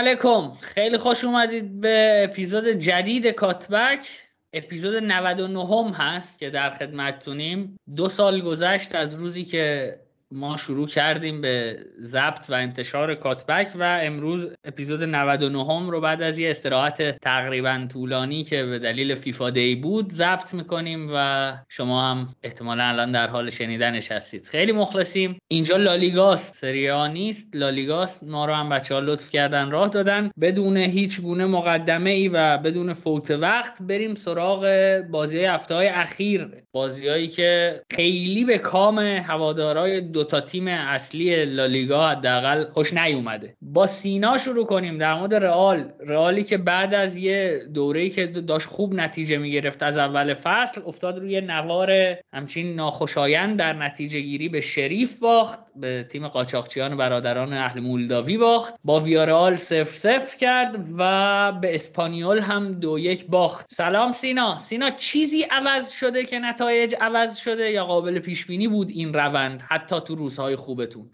علیکم. خیلی خوش اومدید به اپیزود جدید کاتبک. اپیزود 99 هم هست که در خدمتتونیم. دو سال گذشت از روزی که ما شروع کردیم به ضبط و انتشار کاتبک و امروز اپیزود 99 هم رو بعد از یه استراحت تقریبا طولانی که به دلیل فیفا دی بود ضبط می‌کنیم و شما هم احتمالا الان در حال شنیدنش هستید. خیلی مخلصیم. اینجا لالیگاست. سریا نیست. لالیگاست. ما رو هم بچه ها لطف کردن راه دادن. بدون هیچ گونه مقدمه ای و بدون فوت وقت بریم سراغ بازی هفته های اخیر. بازیهایی که خیلی به کام هوادارای دو تا تیم اصلی لالیگا حداقل خوش نیومده. با سینا شروع کنیم در مورد رئال. رئالی که بعد از یه دوره‌ای که داشت خوب نتیجه می‌گرفت از اول فصل افتاد روی نوار همچین ناخوشایند در نتیجه گیری به شریف باخت به تیم قاچاقچیان برادران اهل مولداوی باخت با ویارال سف سف کرد و به اسپانیول هم دو یک باخت. سلام سینا. سینا چیزی عوض شده که نتایج عوض شده یا قابل پیش بینی بود این روند؟ حتی تو روزهای خوبتون.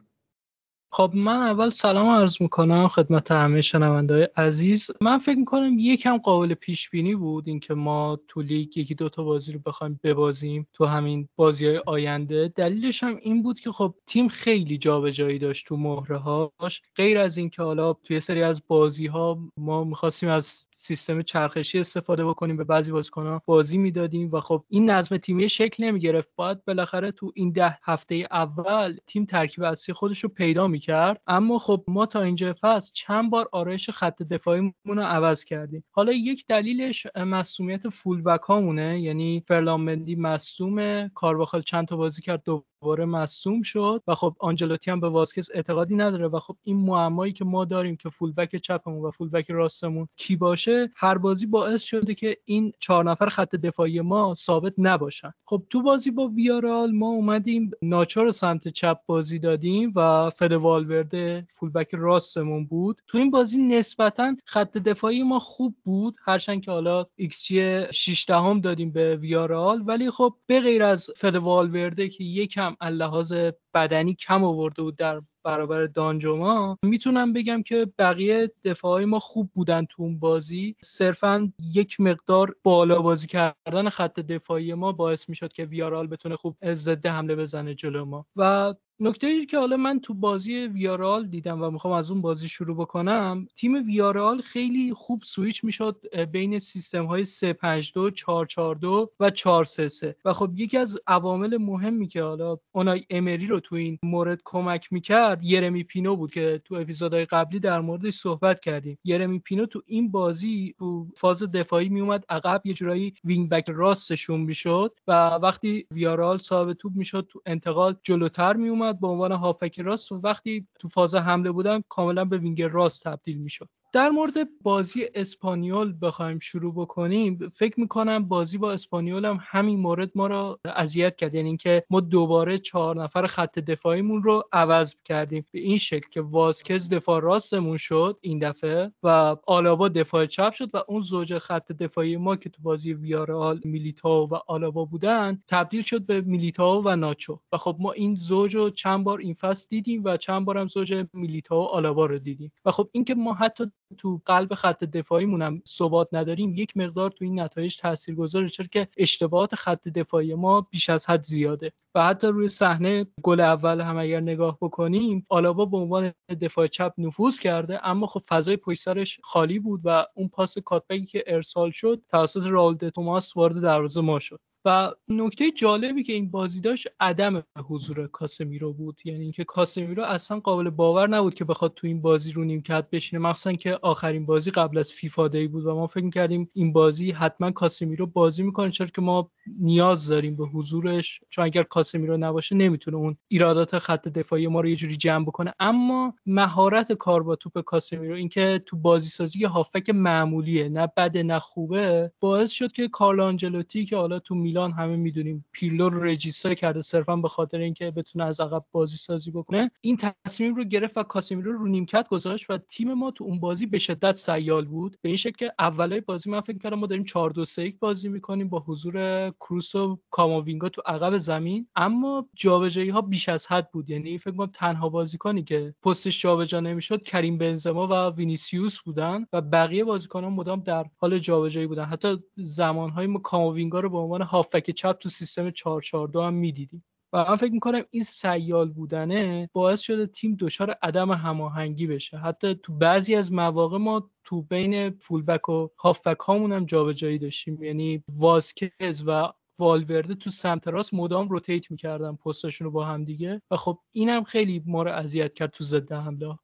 خب من اول سلام عرض می‌کنم خدمت همه شنونده عزیز. من فکر می‌کنم یکم قابل پیش بینی بود اینکه ما تو لیگ یکی دوتا بازی رو بخوایم ببازیم تو همین بازی های آینده. دلیلش هم این بود که خب تیم خیلی جابجایی داشت تو مهره هاش غیر از اینکه حالا توی سری از بازی ها ما می‌خواستیم از سیستم چرخشی استفاده بکنیم به بعضی بازیکن‌ها بازی می‌دادیم و خب این نظم تیمی شکل نمی‌گرفت. باید بالاخره تو این ده هفته اول تیم ترکیب اصلی خودش رو پیدا کرد اما خب ما تا اینجا فصل چند بار آرایش خط دفاعیمون رو عوض کردیم. حالا یک دلیلش مصومیت فول بک هامونه. یعنی فرلان مندی مصوم کارواخال چند تا بازی کرد دو دوباره مصدوم شد. و خب آنجلوتی هم به واسکس اعتقادی نداره. و خب این معمایی که ما داریم که فولبک چپمون و فولبک راستمون کی باشه هر بازی باعث شده که این چهار نفر خط دفاعی ما ثابت نباشن. خب تو بازی با ویارئال ما اومدیم ناچو سمت چپ بازی دادیم و فد والورده فولبک راستمون بود. تو این بازی نسبتا خط دفاعی ما خوب بود. هرچند که حالا ایکس جی 6 دهم دادیم به ویارئال ولی خب به غیر از فد والورده که یکم از لحاظ بدنی کم آورده بود در برابر دانجوما می‌تونم بگم که بقیه دفاعی ما خوب بودن تو اون بازی. صرفا یک مقدار بالا بازی کردن خط دفاعی ما باعث می‌شد که ویارال بتونه خوب ضد حمله بزنه جلو ما. و نکته ای که حالا من تو بازی ویارال دیدم و می‌خوام از اون بازی شروع بکنم. تیم ویارال خیلی خوب سویچ می‌شد بین سیستم های 352 442 و 433 و خب یکی از عوامل مهمی که حالا اونای امری رو تو این مورد کمک می‌کرد یرمی پینو بود که تو اپیزودهای قبلی در موردش صحبت کردیم. یرمی پینو تو این بازی تو فاز دفاعی میومد عقب یه جورایی wing back راستشون می‌شد و وقتی ویارال صاحب توپ می‌شد تو انتقال جلوتر میومد به عنوان هافک راست. و وقتی تو فاز حمله بودن کاملا به وینگر راست تبدیل می‌شد. در مورد بازی اسپانیول بخوایم شروع بکنیم فکر می‌کنم بازی با اسپانیول هم همین مورد ما را اذیت کرد. یعنی اینکه ما دوباره چهار نفر خط دفاعیمون رو عوض کردیم. به این شکل که واسکز دفاع راستمون شد این دفعه و آلابا دفاع چپ شد و اون زوج خط دفاعی ما که تو بازی ویارال میلیتاو و آلابا بودن تبدیل شد به میلیتاو و ناچو. و خب ما این زوج رو چند بار این فصل دیدیم و چند بار هم زوج میلیتاو و آلابا رو دیدیم. و خب اینکه ما حتی تو قلب خط دفاعیمون هم ثبات نداریم یک مقدار تو این نتایج تاثیرگذاره چرا که اشتباهات خط دفاعی ما بیش از حد زیاده. و حتی روی صحنه گل اول هم اگر نگاه بکنیم آلابا به عنوان دفاع چپ نفوذ کرده اما خب فضای پشت سرش خالی بود و اون پاس کاتبکی که ارسال شد توسط راول توماس وارد دروازه ما شد. و نکته جالبی که این بازی داشت عدم حضور کاسمیرو بود. یعنی اینکه کاسمیرو اصلا قابل باور نبود که بخواد تو این بازی رو نیمکت بشینه مخصوصا که آخرین بازی قبل از فیفا دی بود و ما فکر کردیم این بازی حتما کاسمیرو بازی می‌کنه چرا که ما نیاز داریم به حضورش. چون اگر کاسمیرو نباشه نمی‌تونه اون ایرادات خط دفاعی ما رو یه جوری جمع بکنه. اما مهارت کار با توپ کاسمیرو اینکه تو بازی سازی هافبک معمولیه نه بده نه خوبه باعث شد که کارلو آنجلوتی که حالا تو همه می‌دونیم پیرلو رو register کرده صرفا به خاطر اینکه بتونه از عقب بازی سازی بکنه. این تصمیم رو گرفت و کاسمیرو رو نیمکت گذاشت و تیم ما تو اون بازی به شدت سیال بود. به این شکل که اولای بازی من فکر کردم ما داریم 4 2 3 بازی می‌کنیم با حضور کروس و کاماوینگا تو عقب زمین. اما جابجایی ها بیش از حد بود. یعنی فکر کنم تنها بازیکنی که پستش جابجا نمی‌شد کریم بنزما و وینیسیوس بودن و بقیه بازیکنان مدام در حال جابجایی بودن. حتی زمانهای ما کاماوینگا رو به عنوان هافک چپ تو سیستم 442 هم می‌دیدیم. و من فکر می‌کنم این سیال بودنه باعث شده تیم دچار عدم هماهنگی بشه. حتی تو بعضی از مواقع ما تو بین فولبک و هافبک هامون هم جابجایی داشتیم. یعنی واسکز و والورده تو سمت راست مدام روتیت می‌کردن پستشون رو با هم دیگه. و خب اینم خیلی ما رو اذیت کرد تو ضد حمله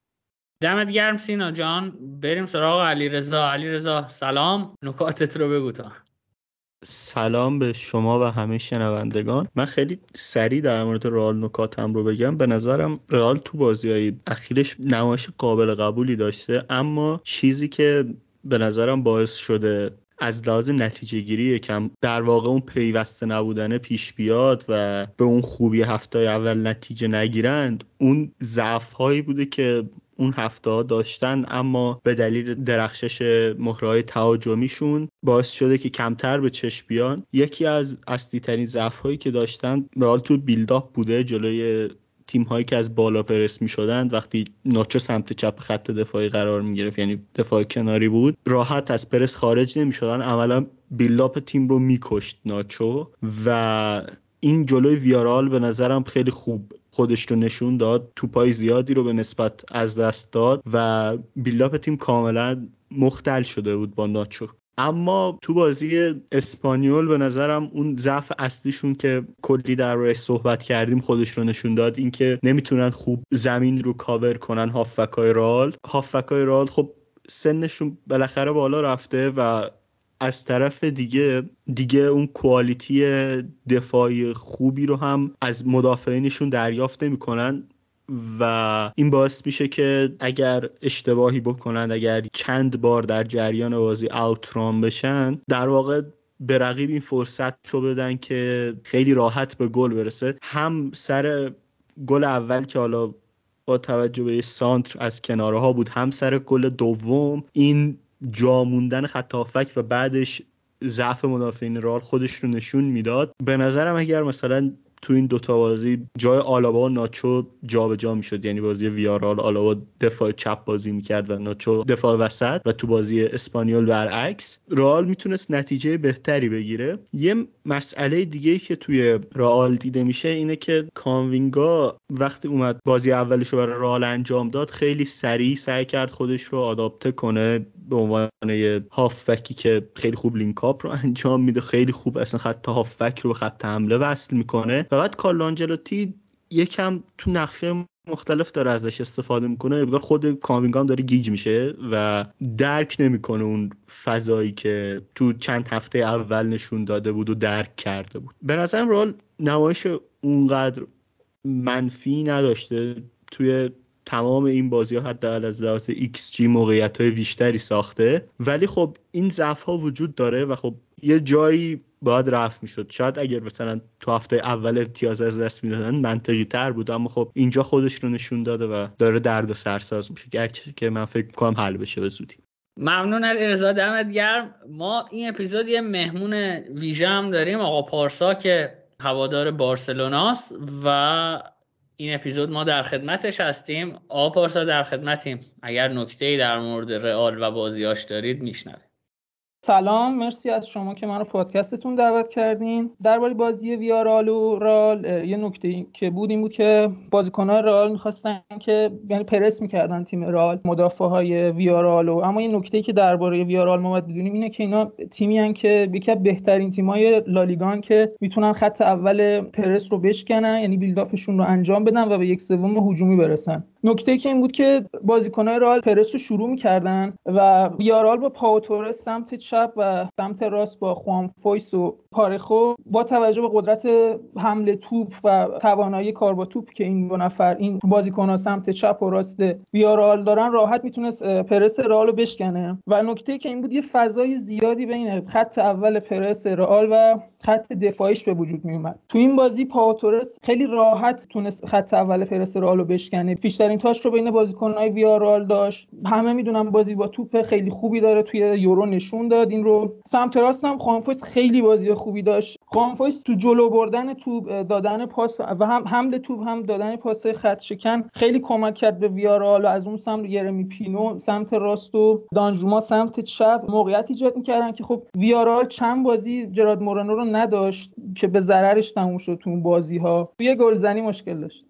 دمت گرم سینا جان. بریم سراغ علی رضا علی رضا سلام. نکاتت رو بگو تا. سلام به شما و همه شنوندگان. من خیلی سریع در مورد رئال نکاتم رو بگم. به نظرم رئال تو بازی های اخیرش نمایش قابل قبولی داشته اما چیزی که به نظرم باعث شده از لحاظ نتیجه گیری یکم در واقع اون پیوسته نبودن پیش بیاد و به اون خوبی هفته اول نتیجه نگیرند اون ضعف هایی بوده که اون هفته داشتن اما به دلیل درخشش مهرهای تهاجمیشون باعث شده که کمتر به چشم بیان. یکی از اصلی ترین ضعف هایی که داشتن رئال تو بیلداپ بوده جلوی تیم هایی که از بالا پرس می شدند وقتی ناچو سمت چپ خط دفاعی قرار می گرفت یعنی دفاع کناری بود راحت از پرس خارج نمی شدن عملا بیلداپ تیم رو می کشت ناچو و این جلوی ویارال به نظرم خیلی خوب خودش رو نشون داد توپای زیادی رو به نسبت از دست داد و بیلاپ تیم کاملا مختل شده بود با ناچو اما تو بازی اسپانیول به نظرم اون ضعف اصلیشون که کلی در روی صحبت کردیم خودش رو نشون داد اینکه نمی‌تونن خوب زمین رو کاور کنن هافکای رال هافکای رال خب سنشون بالاخره بالا رفته و از طرف دیگه دیگه اون کوالیتی دفاعی خوبی رو هم از مدافعینشون دریافت نمی‌کنن و این باعث میشه که اگر اشتباهی بکنن اگر چند بار در جریان بازی اوترام بشن در واقع به رقیب این فرصت رو بدن که خیلی راحت به گل برسه. هم سر گل اول که حالا با توجه به سانتر از کناره ها بود هم سر گل دوم این جا موندن خط و بعدش ضعف مدافعین رال خودش رو نشون می‌داد. به نظرم اگر مثلا تو این دوتا بازی جای آلابا و ناچو جابجا جا می‌شد. یعنی بازی ویارال آلابا دفاع چپ بازی می‌کرد و ناچو دفاع وسط و تو بازی اسپانیول برعکس رئال می‌تونست نتیجه بهتری بگیره. یه مسئله دیگه که توی رئال دیده میشه اینه که کاماوینگا وقتی اومد بازی اولش رو برای رئال انجام داد خیلی سریع سعی کرد خودش رو adapt کنه به عنوان یه هافبکی که خیلی خوب link-up رو انجام میده خیلی خوب اصلا خط هافبک رو به خط حمله وصل می‌کنه. و بعد کارلو آنجلوتی یکم تو نقش‌های مختلف داره ازش استفاده می‌کنه. انگار خود کاماوینگام داره گیج میشه و درک نمی‌کنه اون فضایی که تو چند هفته اول نشون داده بود و درک کرده بود. به نظرم رول نمایش اونقدر منفی نداشته. توی تمام این بازی ها حداقل از لحاظ XG موقعیت های بیشتری ساخته. ولی خب این ضعف ها وجود داره و خب یه جایی باید رفت می‌شد. شاید اگر مثلا تو هفته اول امتیاز از دست می‌دادن منطقی تر بود اما خب اینجا خودش رو نشون داده و داره درد و سرساز میشه. گرچه که من فکر کنم حل بشه به زودی. ممنون علیرضا دمت گرم. ما این اپیزود یه مهمون ویژه هم داریم آقا پارسا که هوادار بارسلوناست و این اپیزود ما در خدمتش هستیم. آقا پارسا در خدمتیم. اگر نکته در مورد رئال و بازیاش دارید میشنویم سلام مرسی از شما که منو پادکستتون دعوت کردین. درباره بازی ویارال و رال یه نکته که بود این بود که بازیکنان رال می‌خواستن که یعنی پرس می‌کردن تیم رال مدافع های ویارال و اما یه نکته که درباره ویارال ما باید بدونیم اینه که اینا تیمی هن که یکی بهترین تیمای لالیگان که می‌تونن خط اول پرس رو بشکنن یعنی بیلداپشون رو انجام بدن و به یک سوم هجومی برسن. نکته که این بود که بازیکنان رئال پرس رو شروع می‌کردن و ویارال با پائو تورس سمت چپ و سمت راست با خوان فویس و پارخو با توجه به قدرت حمل توپ و توانایی کار با توپ که این دو نفر این بازیکنان سمت چپ و راست ویارال دارن راحت می‌تونست پرس رئال رو بشکنه. و نکته که این بود یه فضای زیادی بین خط اول پرس رئال و خط دفاعیش به وجود می اومد تو این بازی پائو تورس خیلی راحت تونست خط اول پرس رئال رو بشکنه. بیشترین touch رو بین بازیکن‌های ویارال داشت. همه می‌دونم بازی با توپ خیلی خوبی داره توی یورو نشون داد. این رو سمت راست هم خوان فویس خیلی بازی خوبی داشت. خوان فویس تو جلو بردن توپ دادن پاس و هم حمل توپ هم دادن پاس خط شکن خیلی کمک کرد به ویارال و از اون سمت یرمی پینو سمت راست و دانجوما سمت چپ موقعیت ایجاد می‌کردن که خب ویارال چند بازی جراد مورانو رو نداشت که به ضررش تموم شد تو اون بازی ها توی گلزنی مشکل داشت.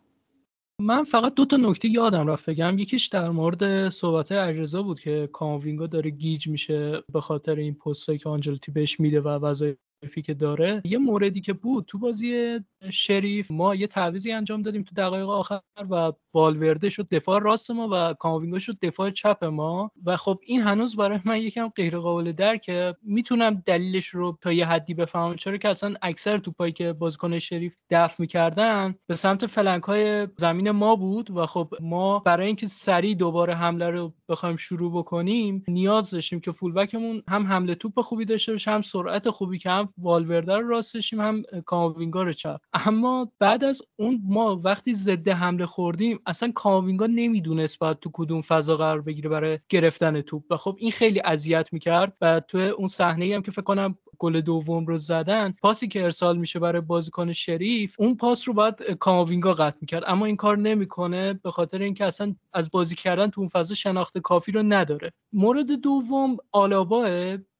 من فقط دو تا نکته یادم رفت بگم. یکیش در مورد صحبت اجرزا بود که کاموینگا داره گیج میشه به خاطر این پستایی که آنجلوتی بهش میده و وظایف که داره. یه موردی که بود تو بازی شریف ما یه تعویضی انجام دادیم تو دقایق آخر و والورده شد دفاع راست ما و کاماوینگا شد دفاع چپ ما. و خب این هنوز برای من یکم غیر قابل درکه. می‌تونم دلیلش رو تا یه حدی بفهمم. چرا که اصلا اکثر توپایی که بازیکن شریف دفع می‌کردن به سمت flank های زمین ما بود و خب ما برای اینکه سریع دوباره حمله رو بخوایم شروع بکنیم نیاز داشتیم که full back مون هم حمل توپ خوبی داشته باشه هم سرعت خوبی که هم والورده رو راست هم کاماوینگا رو چپ. اما بعد از اون ما وقتی ضد حمله خوردیم اصلا کاماوینگا نمی‌دونست باید تو کدوم فضا قرار بگیره برای گرفتن توپ. و خب این خیلی اذیت می‌کرد و تو اون صحنه هم که فکر کنم گل دوم رو زدن پاسی که ارسال میشه برای بازیکن شریف اون پاس رو باید کاماوینگا قطع می‌کرد. اما این کار نمی‌کنه به خاطر اینکه اصلا از بازی کردن تو اون فضا شناخت کافی رو نداره. مورد دوم آلابا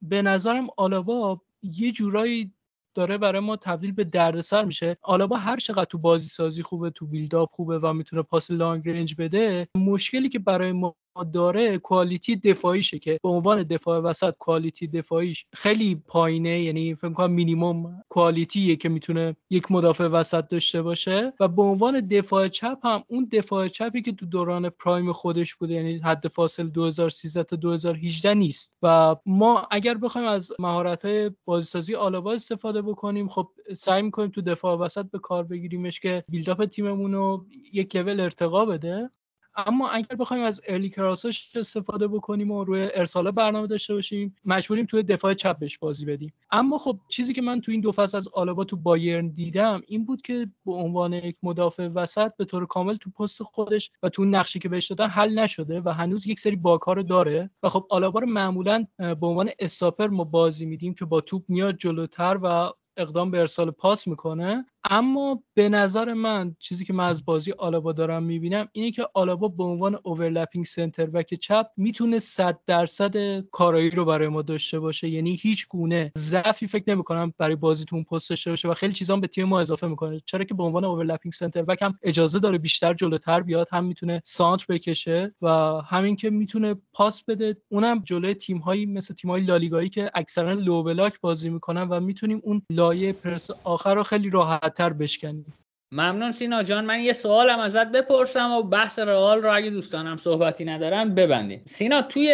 به نظرم آلابا یه جورایی داره برای ما تبدیل به دردسر میشه. آلابا هر چقدر تو بازی سازی خوبه تو بیلداپ خوبه و می‌تونه پاس لانگ رنج بده مشکلی که برای ما داره کوالیتی دفاعیشه که به عنوان دفاع وسط کوالیتی دفاعیش خیلی پایینه یعنی فکر کنم مینیمم کوالیتیه که می‌تونه یک مدافع وسط داشته باشه. و به عنوان دفاع چپ هم اون دفاع چپی که تو دوران پرایم خودش بوده یعنی حد فاصل 2013 تا 2018 نیست. و ما اگر بخوایم از مهارت های بازیسازی آلابا استفاده بکنیم خب سعی می‌کنیم تو دفاع وسط به کار بگیریمش که بیلداپ تیممون رو یک لول ارتقا بده. اما اگر بخوایم از ارلی کراساش استفاده بکنیم و روی ارساله برنامه داشته باشیم مجبوریم توی دفاع چپ بهش بازی بدیم. اما خب چیزی که من تو این دو فصل از آلابا تو بایرن دیدم این بود که به عنوان یک مدافع وسط به طور کامل تو پست خودش و تو نقشی که بهش دادن حل نشده و هنوز یک سری باکار داره و خب آلابا رو معمولا به عنوان استاپر ما بازی میدیم که با توپ میاد جلوتر و اقدام به ارسال پاس می‌کنه. اما به نظر من چیزی که من از بازی آلابا دارم می‌بینم اینه که آلابا به عنوان overlapping center back چپ می‌تونه 100 درصد کارایی رو برای ما داشته باشه. یعنی هیچ گونه ضعفی فکر نمی‌کنم برای بازی تو اون پست داشته باشه و خیلی چیزا به تیم ما اضافه می‌کنه. چرا که به عنوان overlapping center back هم اجازه داره بیشتر جلوتر بیاد هم می‌تونه سانتر بکشه و همین که می‌تونه پاس بده. اونم جلوی تیم هایی مثل تیم های لالیگایی که اکثرا low block بازی می‌کنن و می‌تونیم اون لایه پرس آخر رو خیلی راحت راحتتر بشکنیم ممنون سینا جان. من یه سوالم ازت بپرسم و بحث رئال رو اگه دوستانم صحبتی ندارن ببندیم. سینا توی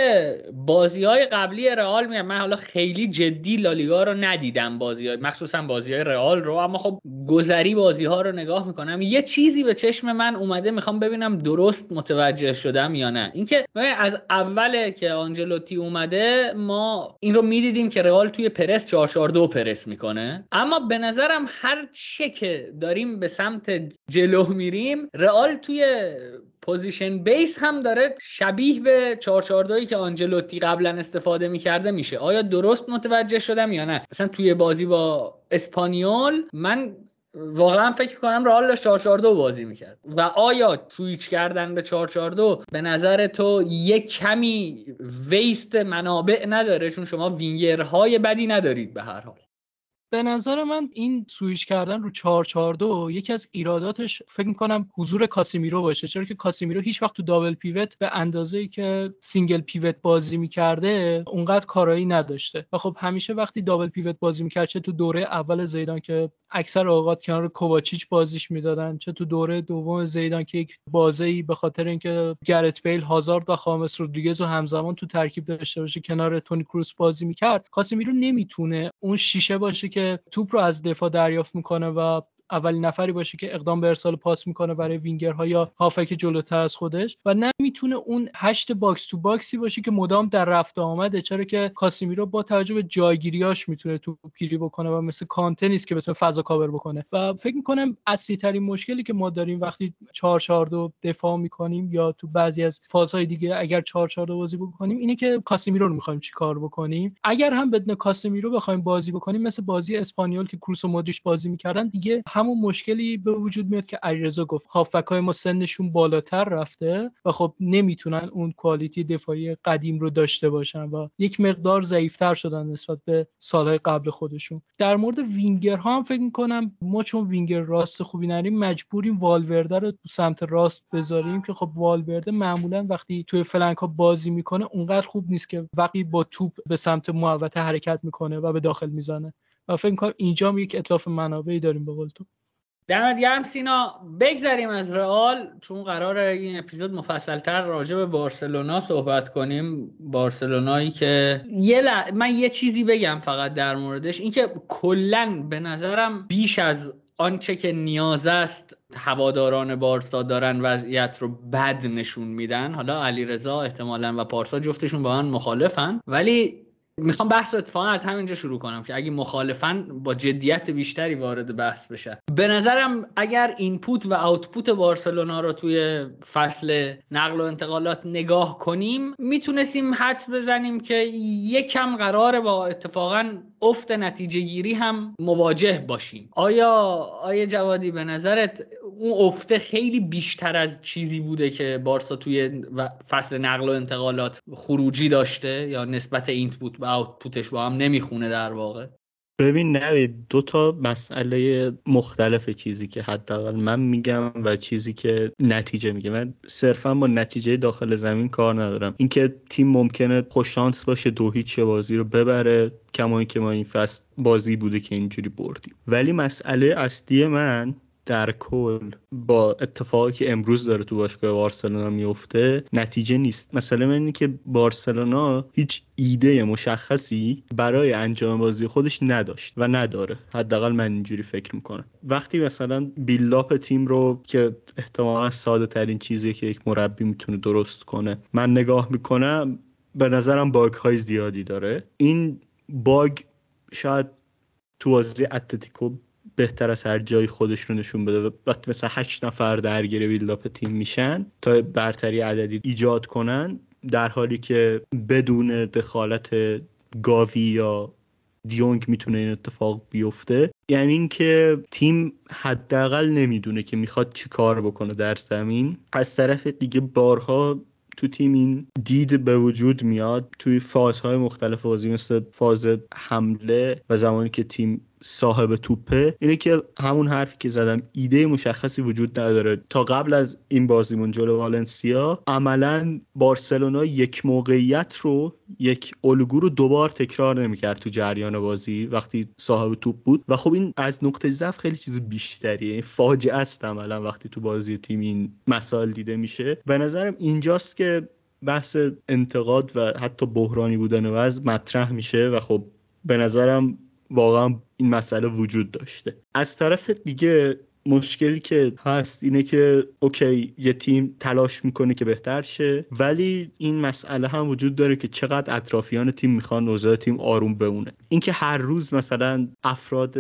بازی های قبلی رئال میگم من حالا خیلی جدی لالیگا رو ندیدم بازی های مخصوصا بازی های رئال رو اما خب گذری بازی ها رو نگاه می‌کنم. یه چیزی به چشم من اومده می‌خوام ببینم درست متوجه شدم یا نه. اینکه از اول که آنجلوتی اومده ما این رو می‌دیدیم که رئال توی پرس 442 پرس می‌کنه. اما به نظرم هر چه که داریم به جلو میریم رئال توی position base هم داره شبیه به 442 که آنجلوتی قبلا استفاده می‌کرده میشه. آیا درست متوجه شدم یا نه؟ مثلا توی بازی با اسپانیول من واقعا فکر کنم رئال داشت 442 بازی می‌کرد. و آیا سویچ کردن به 442 به نظر تو یک کمی waste منابع نداره؟ چون شما وینگرهای بدی ندارید به هر حال. به نظر من این سویش کردن رو 442 یکی از ایراداتش فکر می‌کنم حضور کاسیمیرو باشه چرا که کاسیمیرو هیچ وقت تو double pivot به اندازه‌ای که single pivot بازی می‌کرده اونقدر کارایی نداشته. و خب همیشه وقتی double pivot بازی می‌کرد چه تو دوره اول زیدان که اکثر اوقات کنار کوواچیچ بازیش می‌دادن چه تو دوره دوم زیدان که یک بازی به خاطر اینکه گرت بیل هازارد و خامس رودریگز رو همزمان تو ترکیب داشته باشه کنار تونی کروس بازی می‌کرد کاسیمیرو نمی‌تونه اون شیشه باشه که توپ رو از دفاع دریافت می‌کنه و اولین نفری باشه که اقدام به ارسال پاس می‌کنه برای وینگرها یا هافبک جلوتر از خودش و نمی‌تونه اون هشت box to box ی باشه که مدام در رفت آمده چرا که کاسیمیرو با توجه به جایگیریاش می‌تونه توپ‌گیری بکنه و مثل کانته نیست که بتونه فضا کاور بکنه. و فکر می‌کنم اصلی ترین مشکلی که ما داریم وقتی 4 4 2 دفاع می‌کنیم یا تو بعضی از فازهای دیگه اگر 4 4 2 بازی بکنیم اینه که کاسیمیرو رو می‌خوایم چیکار بکنیم؟ اگر هم بدون کاسیمیرو بخوایم بازی بکنیم مثل بازی اسپانیول که کروس و مودریچ بازی می‌کردن دیگه همون مشکلی به وجود میاد که علیرضا گفت. هافبک ما سنشون بالاتر رفته و خب نمی‌تونن اون quality دفاعی قدیم رو داشته باشن و یک مقدار ضعیفتر شدن نسبت به سالهای قبل خودشون. در مورد وینگر ها هم فکر می‌کنم ما چون وینگر راست خوبی نریم مجبوریم والورده رو تو سمت راست بذاریم که خب والورده معمولا وقتی توی flank ها بازی می‌کنه اونقدر خوب نیست که وقتی با توپ به سمت محوطه حرکت می‌کنه و به داخل می‌زنه. و فکر کنم اینجا هم یک اتلاف منابعی داریم به قول تو. دمت گرم سینا. بگذریم از رئال. چون قراره این اپیزود مفصلتر راجع به بارسلونا صحبت کنیم. بارسلونایی که یه من یه چیزی بگم فقط در موردش. اینکه کلا به نظرم بیش از آنچه که نیاز است هواداران بارسا دارن وضعیت رو بد نشون میدن. حالا علیرضا احتمالا و پارسا جفتشون با من مخالفن. ولی می‌خوام بحث رو اتفاقا از همینجا شروع کنم که اگه مخالفن با جدیت بیشتری وارد بحث بشه به نظرم اگر اینپوت و آوتپوت بارسلونا رو توی فصل نقل و انتقالات نگاه کنیم می‌تونستیم حدس بزنیم که یکم قراره با اتفاقا افت نتیجه گیری هم مواجه باشیم. آیا آیا جوادی به نظرت اون افته خیلی بیشتر از چیزی بوده که بارسا توی فصل نقل و انتقالات خروجی داشته یا نسبت اینپوت و آوتپوتش با هم نمی‌خونه در واقع؟ ببین نه دو تا مسئله مختلف چیزی که حداقل من میگم و چیزی که نتیجه میگه. من صرفا با نتیجه داخل زمین کار ندارم. اینکه تیم ممکنه خوششانس باشه دو هیچ بازی رو ببره کما که ما این فصل بازی بوده که اینجوری بردیم. ولی مسئله اصلی من در کل با اتفاقی که امروز داره تو باشگاه بارسلونا میفته نتیجه نیست. مثلا اینه که بارسلونا هیچ ایده مشخصی برای انجام بازی خودش نداشت و نداره. حداقل من اینجوری فکر می‌کنم. وقتی مثلا بیلاپ تیم رو که احتمالا ساده ترین چیزی که یک مربی می‌تونه درست کنه من نگاه می‌کنم به نظرم باگ های زیادی داره. این باگ شاید تو بازی اتلتیکو بهتر از هر جای خودش رو نشون بده. وقتی مثلا هشت نفر درگیر بیلداپ تیم میشن تا برتری عددی ایجاد کنن در حالی که بدون دخالت گاوی یا دیونگ می‌تونه این اتفاق بیفته. یعنی اینکه تیم حداقل نمی‌دونه که می‌خواد چی کار بکنه در زمین. از طرف دیگه بارها تو تیم این دید به وجود میاد. توی فازهای مختلف بازی مثل فاز حمله و زمانی که تیم صاحب توپه اینه که همون حرفی که زدم ایده مشخصی وجود نداره. تا قبل از این بازیمون جلو والنسیا عملا بارسلونا یک موقعیت رو یک الگو رو دوبار تکرار نمی‌کرد تو جریان بازی وقتی صاحب توپ بود. و خب این از نقطه ضعف خیلی چیز بیشتریه. فاجعه است عملا وقتی تو بازی تیم این مسائل دیده میشه. به نظرم اینجاست که بحث انتقاد و حتی بحرانی بودن وضع مطرح میشه. و خب به نظرم واقعا این مسئله وجود داشته. از طرف دیگه مشکلی که هست اینه که اوکی یه تیم تلاش می‌کنه که بهتر شه ولی این مسئله هم وجود داره که چقدر اطرافیان تیم می‌خوان اوضاع تیم آروم بمونه. اینکه هر روز مثلا افراد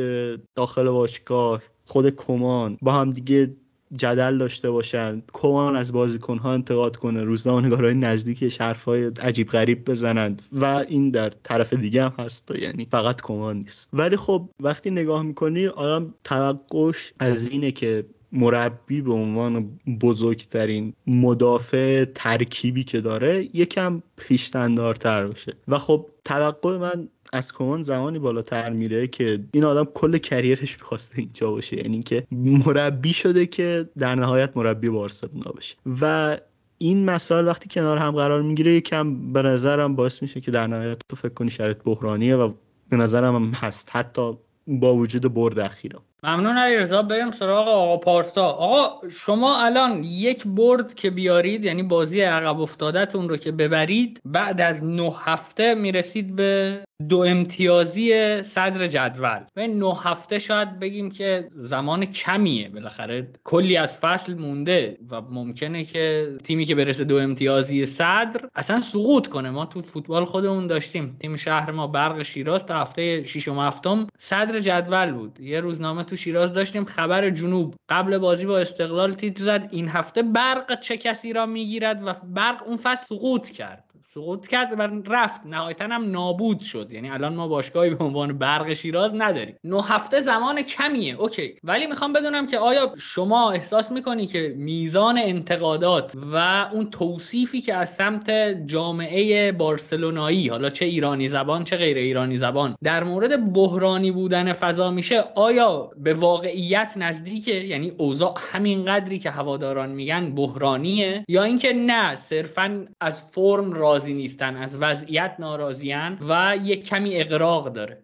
داخل باشگاه خود کمان با هم دیگه جدل داشته باشن. کمان از بازیکنها انتقاد کنه. روزنامه‌نگارای نزدیکش حرفای عجیب غریب بزنند و این در طرف دیگه هم هست. یعنی فقط کمان نیست. ولی خب وقتی نگاه می‌کنی آدم توقعش از اینه که مربی به عنوان بزرگترین مدافع ترکیبی که داره یکم خیشتندارتر باشه. و خب توقع من از کمان زمانی بالاتر میره که این آدم کل کریرش می‌خواسته اینجا باشه. یعنی اینکه مربی شده که در نهایت مربی بارسلونا بشه. و این مسائل وقتی کنار هم قرار می‌گیره یکم به نظرم باعث میشه که در نهایت تو فکر کنی شرط بحرانیه و به نظرم هم هست. حتی با وجود برد اخیرا. ممنون علیرضا. بریم سراغ آقا پارسا. آقا شما الان یک برد که بیارید یعنی بازی عقب افتادتون رو که ببرید بعد از نه هفته می‌رسید به دو امتیازی صدر جدول. و نه هفته شاید بگیم که زمان کمیه. بالاخره کلی از فصل مونده و ممکنه که تیمی که برسه دو امتیازی صدر اصلا سقوط کنه. ما تو فوتبال خودمون داشتیم. تیم شهر ما برق شیراز تا هفته ششم هفتم صدر جدول بود. یه روزنامه تو شیراز داشتیم خبر جنوب. قبل بازی با استقلال تیتر زد. این هفته برق چه کسی را می‌گیرد و برق اون فصل سقوط کرد. سقوط کرد و رفت. نهایتا هم نابود شد. یعنی الان ما باشگاهی به عنوان برق شیراز نداریم. نه هفته زمان کمیه. اوکی. ولی می‌خوام بدونم که آیا شما احساس می‌کنی که میزان انتقادات و اون توصیفی که از سمت جامعه بارسلونایی حالا چه ایرانی زبان چه غیر ایرانی زبان در مورد بحرانی بودن فضا میشه آیا به واقعیت نزدیکه؟ یعنی اوضاع همین قدری که هواداران میگن بحرانیه؟ یا اینکه نه صرفا از فرم راضی راضی نیستن از وضعیت ناراضیان و یک کمی اقراق داره.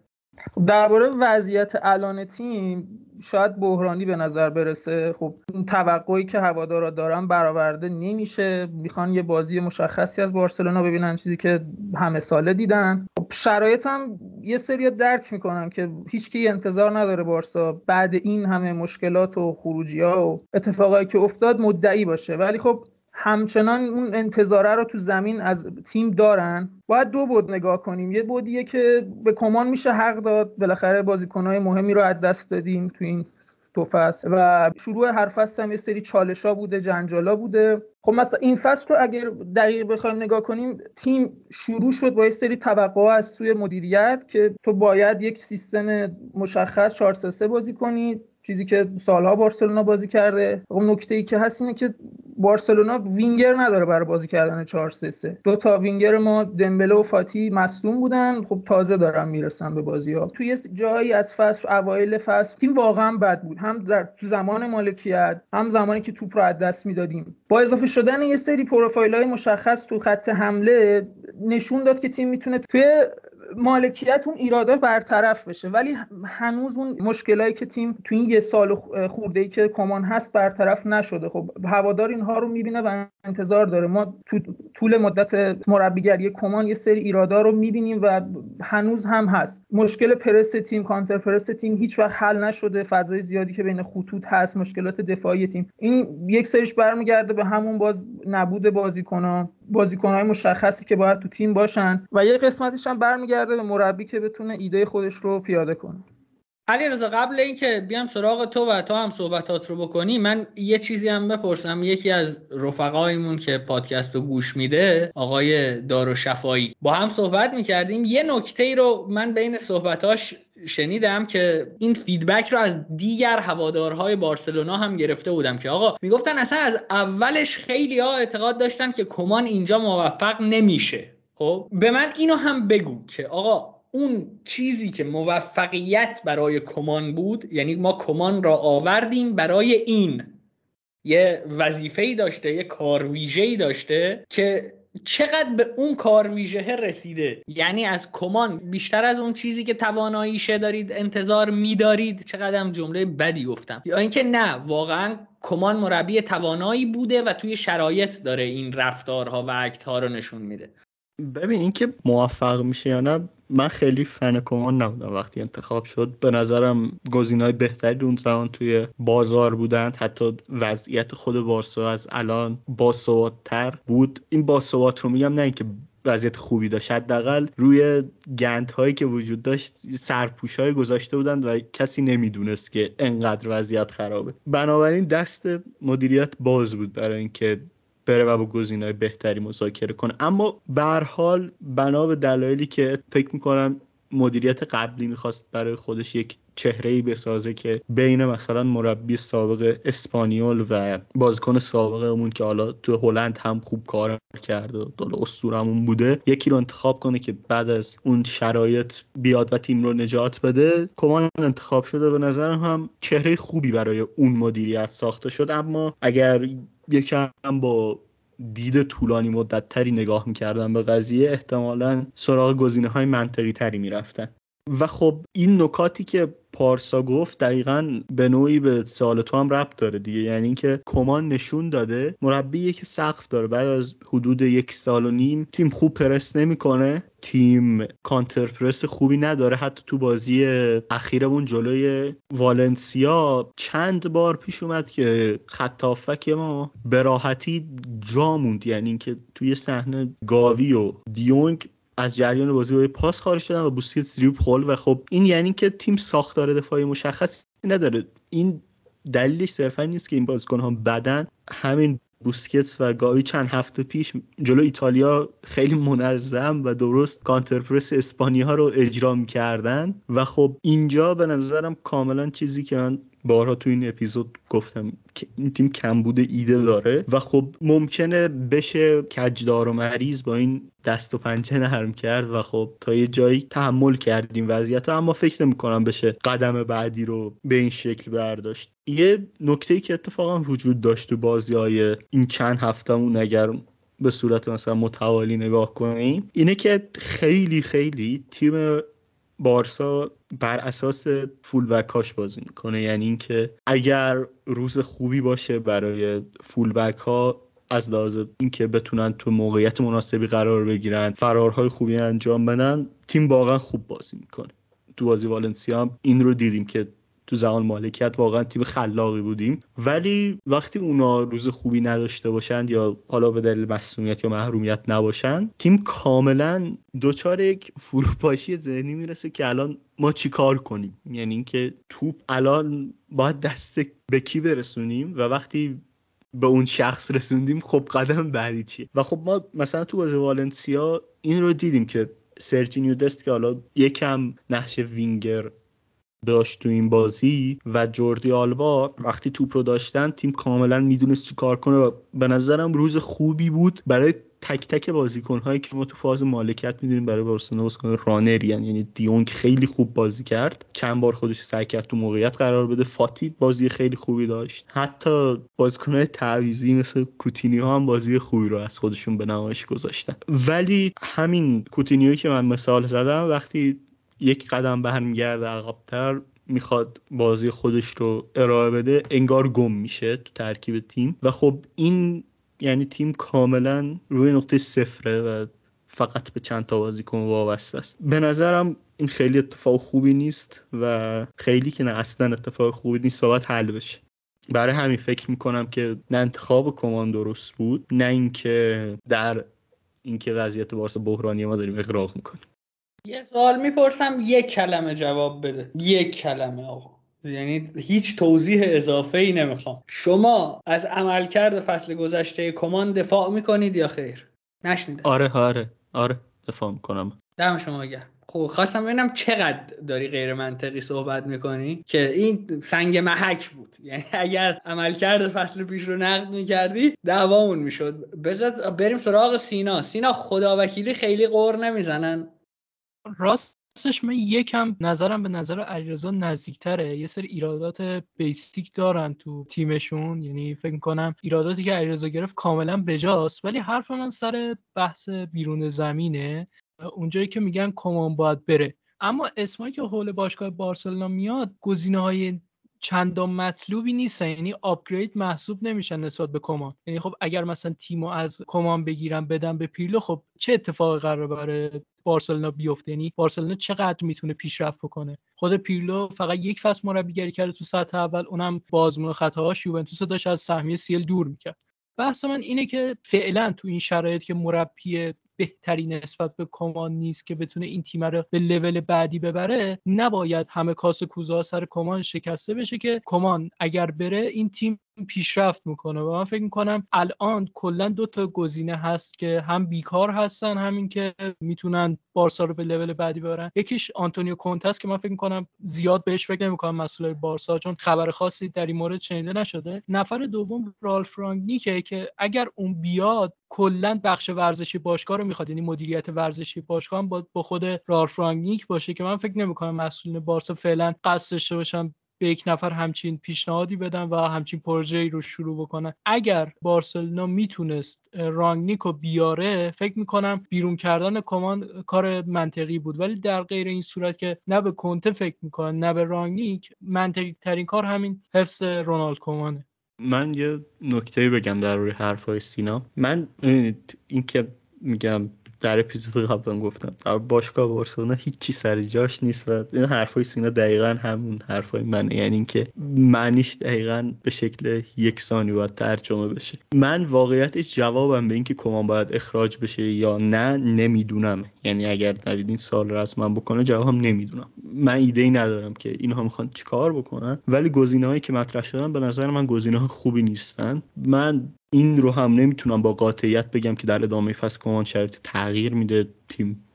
درباره وضعیت الان تیم شاید بحرانی به نظر برسه. خب اون توقعی که هوادارا دارن برآورده نمیشه. می‌خوان یه بازی مشخصی از بارسلونا ببینن چیزی که همه ساله دیدن. خب شرایط هم یه سری درک می‌کنم که هیچکی انتظار نداره بارسا بعد این همه مشکلات و خروجی ها و اتفاقایی که افتاد مدعی باشه. ولی خب همچنان اون انتظاره رو تو زمین از تیم دارن. باید دو بود نگاه کنیم. یه بودیه که به کمان میشه حق داد. بالاخره بازیکنهای مهمی رو از دست دادیم تو این دو فصل. و شروع هر فصل هم یه سری چالش ها بوده جنجالا بوده. خب مثلا این فصل رو اگر دقیق بخوایم نگاه کنیم تیم شروع شد با یه سری توقع از سوی مدیریت که تو باید یک سیستم مشخص 4 3 بازی کنی. چیزی که سالها بارسلونا بازی کرده. خب نکته ای که هست اینه که بارسلونا وینگر نداره برای بازی کردن 4 3 3 دو تا وینگر ما دمبله و فاتی مصدوم بودن. خب تازه دارن می‌رسن به بازی ها توی جایی از فصل اوایل فصل تیم واقعا بد بود. هم در تو زمان مالکیت هم زمانی که توپ رو از دست می‌دادیم. با اضافه شدن یه سری پروفایل های مشخص تو خط حمله نشون داد که تیم می‌تونه توی مالکیت اون ایراده برطرف بشه ولی هنوز اون مشکلایی که تیم تو این یه سال خورده ای که کمان هست برطرف نشده. خب هوادار اینها رو می‌بینه و انتظار داره. ما تو طول مدت مربیگری کمان یه سری ایرادا رو می‌بینیم و هنوز هم هست. مشکل پرس تیم کانتر پرس تیم هیچ وقت حل نشده. فضای زیادی که بین خطوط هست مشکلات دفاعی تیم. این یک سریش برمیگرده به همون باز نبود بازیکنان بازیکنهای مشخصی که باید تو تیم باشن و یه قسمتش هم برمیگرده به مربی که بتونه ایده خودش رو پیاده کنه. علی رضا قبل اینکه بیام سراغ تو و تو هم صحبتات رو بکنی من یه چیزی هم بپرسم. یکی از رفقایمون که پادکست رو گوش میده آقای دارو شفایی با هم صحبت می‌کردیم. یه نکته ای رو من بین صحبتاش شنیدم که این فیدبک رو از دیگر هوادارهای بارسلونا هم گرفته بودم که آقا می‌گفتن اصلا از اولش خیلی ها اعتقاد داشتن که کمان اینجا موفق نمیشه. خب به من اینو هم بگو که آقا اون چیزی که موفقیت برای کمان بود یعنی ما کمان را آوردیم برای این. یه وظیفه داشته یه کار ای داشته که چقدر به اون کار ویژه رسیده. یعنی از کمان بیشتر از اون چیزی که تواناییشه دارید انتظار میدارید چقدر هم جمله بدی گفتم. یا اینکه نه واقعا کمان مربی توانایی بوده و توی شرایط داره این رفتارها و اکتها رو نشون میده. ببین اینکه موفق میشه یا نه من خیلی فن کمان نبودم وقتی انتخاب شد. به نظرم های بهتری اون زمان توی بازار بودند حتی وضعیت خود بارسا از الان باثباتتر بود. این باثبات رو میگم نه اینکه وضعیت خوبی داشت. حداقل روی گند هایی که وجود داشت سرپوش های گذاشته بودند و کسی نمی‌دونست که انقدر وضعیت خرابه. بنابراین دست مدیریت باز بود برای اینکه بره و با گزینه‌های بهتری مذاکره کنه. اما به حال بنا به دلایلی که فکر می‌کنم مدیریت قبلی می‌خواست برای خودش یک چهره ای بسازه که بین مثلا مربی سابق اسپانیول و بازیکن سابقمون که حالا تو هلند هم خوب کار کرده و اسطورمون بوده یکی رو انتخاب کنه که بعد از اون شرایط بیاد و تیم رو نجات بده. کمان انتخاب شده به نظرم هم چهره خوبی برای اون مدیریت ساخته شد. اما اگر یکم با دید طولانی مدت تری نگاه می‌کردن به قضیه احتمالا سراغ گزینه های منطقی تری می‌رفتن. و خب این نکاتی که پارسا گفت دقیقا به نوعی به سوال تو هم ربط داره دیگه. یعنی اینکه کمان نشون داده مربی که سقف داره. بعد از حدود یک سال و نیم تیم خوب پرس نمی‌کنه. تیم کانتر پرس خوبی نداره. حتی تو بازی اخیرمون جلوی والنسیا چند بار پیش اومد که خط ما به راحتی جا موند. یعنی اینکه توی صحنه گاوی و دیونگ از جریان بازی با پاس خارج شدن و بوسکتس زیر خل و خب این یعنی که تیم ساختار دفاعی مشخص نداره. این دلیلش صرفا نیست که این بازیکن ها بدن. همین بوسکتس و گاوی چند هفته پیش جلو ایتالیا خیلی منظم و درست کانترپرس اسپانیا رو اجرا می‌کردن و خب اینجا به نظرم کاملا چیزی که من بارها تو این اپیزود گفتم که این تیم کمبود ایده داره و خب ممکنه بشه کجدار و مریض با این دست و پنجه نرم کرد و خب تا یه جایی تحمل کردیم وضعیت اما فکر نمی کنم بشه قدم بعدی رو به این شکل برداشت. یه نکته ای که اتفاقا وجود داشت تو بازی های این چند هفتهمون اگر به صورت مثلا متوالی نگاه کنیم اینه که خیلی خیلی تیم بارسا بر اساس فول بک بازی می‌کنه. یعنی اینکه اگر روز خوبی باشه برای فول بک ها از لحاظ اینکه بتونن تو موقعیت مناسبی قرار بگیرن فرارهای خوبی انجام بدن تیم واقعا خوب بازی می‌کنه. تو بازی والنسیا هم این رو دیدیم که تو زمان مالکیت واقعا تیم خلاقی بودیم. ولی وقتی اونا روز خوبی نداشته باشند یا حالا به دلیل مسئولیت یا محرومیت نباشن تیم کاملا دچار یک فروپاشی ذهنی می‌رسه که الان ما چی کار کنیم؟ یعنی اینکه توپ الان باید دست به کی برسونیم و وقتی به اون شخص رسوندیم خب قدم بعدی چیه؟ و خب ما مثلا تو بازی والنسیا این رو دیدیم که سرجینیو دست که حالا یکم نقش وینگر داشت تو این بازی و جوردی آلبا وقتی توپ رو داشتن تیم کاملا می‌دونست چی کار کنه و به نظرم روز خوبی بود برای تک تک بازیکن هایی که ما تو فاز مالکیت می‌دونیم برای بارسلونا بازیکن رانر یعنی دیونگ خیلی خوب بازی کرد. چند بار خودش سعی کرد تو موقعیت قرار بده. فاتی بازی خیلی خوبی داشت. حتی بازیکن های تعویزی مثل کوتینی ها هم بازی خوبی رو از خودشون به نمایش گذاشتن. ولی همین کوتینیوی که من مثال زدم وقتی یک قدم برمیگرده عقبتر می‌خواد بازی خودش رو ارائه بده انگار گم میشه تو ترکیب تیم. و خب این یعنی تیم کاملا روی نقطه صفره و فقط به چند تا بازیکن وابسته است. به نظرم این خیلی اتفاق خوبی نیست و خیلی که نه اصلا اتفاق خوبی نیست و باید حل بشه. برای همین فکر می‌کنم که نه انتخاب کمان درست بود نه اینکه در اینکه وضعیت بارسا بحرانی ما داریم اقراق می‌کنیم. یه سوال می‌پرسم یک کلمه جواب بده. یک کلمه آقا. یعنی هیچ توضیح اضافه ای نمی‌خوام. شما از عملکرد فصل گذشته کمان دفاع می‌کنید یا خیر؟ نشنیدم. آره آره. آره دفاع می‌کنم. دم شما گرم. خب خواستم ببینم چقدر داری غیر منطقی صحبت می‌کنی که این سنگ محک بود. یعنی اگر عملکرد فصل پیش رو نقد می‌کردی دعوامون می‌شد. بذار بریم سراغ سینا. سینا خدا وکیلی خیلی قور نمی‌زنن. راستش من یکم نظرم به نظر علیرضا نزدیکتره. یه سری ایرادات بیسیک دارن تو تیمشون. یعنی فکر می‌کنم ایراداتی که علیرضا گرفت کاملا بجاست. ولی حرف من سر بحث بیرون زمینه. اونجایی که میگن کمان باید بره. اما اسمایی که حول باشگاه بارسلونا میاد گزینه های چندان مطلوبی نیستن. یعنی آپگرید محسوب نمیشن نسبت به کمان. یعنی خب اگر مثلا تیمو از کمان بگیرن بدن به پیرلو خب چه اتفاقی قرار برای بارسلونا بیفته؟ یعنی بارسلونا چقدر می‌تونه پیشرفت کنه خود پیرلو فقط یک فصل مربیگری کرده تو سطح اول اونم بازمون خطاهاش یوونتوس داشت از سهمیه سیل دور می‌کرد. بحث من اینه که فعلا تو این شرایط که مربی بهتری نسبت به کمان نیست که بتونه این تیم رو به لول بعدی ببره نباید همه کاس کوزا سر کمان شکسته بشه که کمان اگر بره این تیم پیشرفت می‌کنه و من فکر می‌کنم الان کلا دو تا گزینه هست که هم بیکار هستن همین که می‌تونن بارسا رو به لول بعدی ببرن. یکیش آنتونیو کونته که من فکر می‌کنم زیاد بهش فکر نمی‌کنم مسئولای بارسا چون خبر خاصی در این مورد شنیده نشده. نفر دوم رالف رانگنیکه که اگر اون بیاد کلا بخش ورزشی باشگاه رو می‌خواد یعنی مدیریت ورزشی باشگاه هم با خود رالف رانگنیک باشه که من فکر نمی‌کنم مسئولین بارسا فعلا قصد داشته باشن به یک نفر همچین پیشنهادی بدن و همچین پروژه رو شروع بکنن. اگر بارسلونا می‌تونست رانگنیک رو بیاره فکر می‌کنم بیرون کردن کومان کار منطقی بود. ولی در غیر این صورت که نه به کنته فکر می‌کنن نه به رانگنیک منطقی ترین کار همین حفظ رونالد کومانه. من یه نکته بگم در روی حرفای سینا. من این که میگم در اپیزود قبلا گفتم در باشگاه بارسلونا هیچی سر جاش نیست و این حرفای سینا دقیقا همون حرفای منه. یعنی اینکه معنیش دقیقا به شکل یکسانی باید ترجمه بشه. من واقعیتش جوابم به اینکه کمان باید اخراج بشه یا نه نمی‌دونم. یعنی اگر نوید این سال رسما بکنه جوابم نمی‌دونم. من ایده ای ندارم که اینها می‌خوان چیکار بکنن. ولی گزینه‌هایی که مطرح شدن به نظر من گزینه خوبی نیستن. من این رو هم نمی‌تونم با قاطعیت بگم که در ادامه فصل کمان شرایط تغییر میده. تیم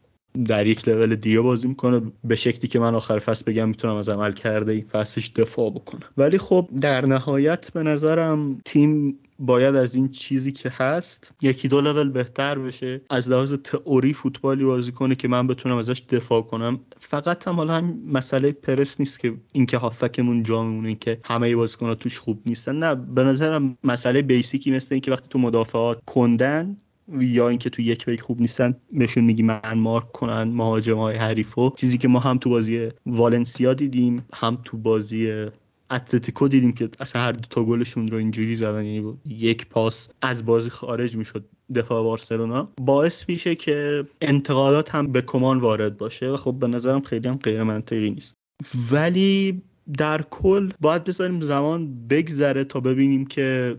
در یک لول دیگه بازی می‌کنه. به شکلی که من آخر فصل بگم می‌تونم از عمل کرده این فصلش دفاع بکنم. ولی خب در نهایت به نظرم تیم باید از این چیزی که هست یکی دو لول بهتر بشه. از لحاظ تئوری فوتبالی بازی کنه که من بتونم ازش دفاع کنم. فقط هم حالا هم مسئله پرس نیست که اینکه هافکمون جا میمونه که همه بازیکن‌ها توش خوب نیستن. نه به نظرم مسئله بیسیکی مثل اینکه وقتی تو مدافعات کندن یا اینکه تو یک بیک خوب نیستن بهشون میگی من مارک کنن مهاجم های حریفو. چیزی که ما هم تو بازی والنسیا دیدیم هم تو بازی اتلتیکو دیدیم که اصلا هر دو تا گلشون رو اینجوری زدن. یعنی یک پاس از بازی خارج می‌شد دفاع بارسلونا. باعث میشه که انتقادات هم به کمان وارد باشه و خب به نظرم خیلی هم غیر منطقی نیست. ولی در کل باید بذاریم زمان بگذره تا ببینیم که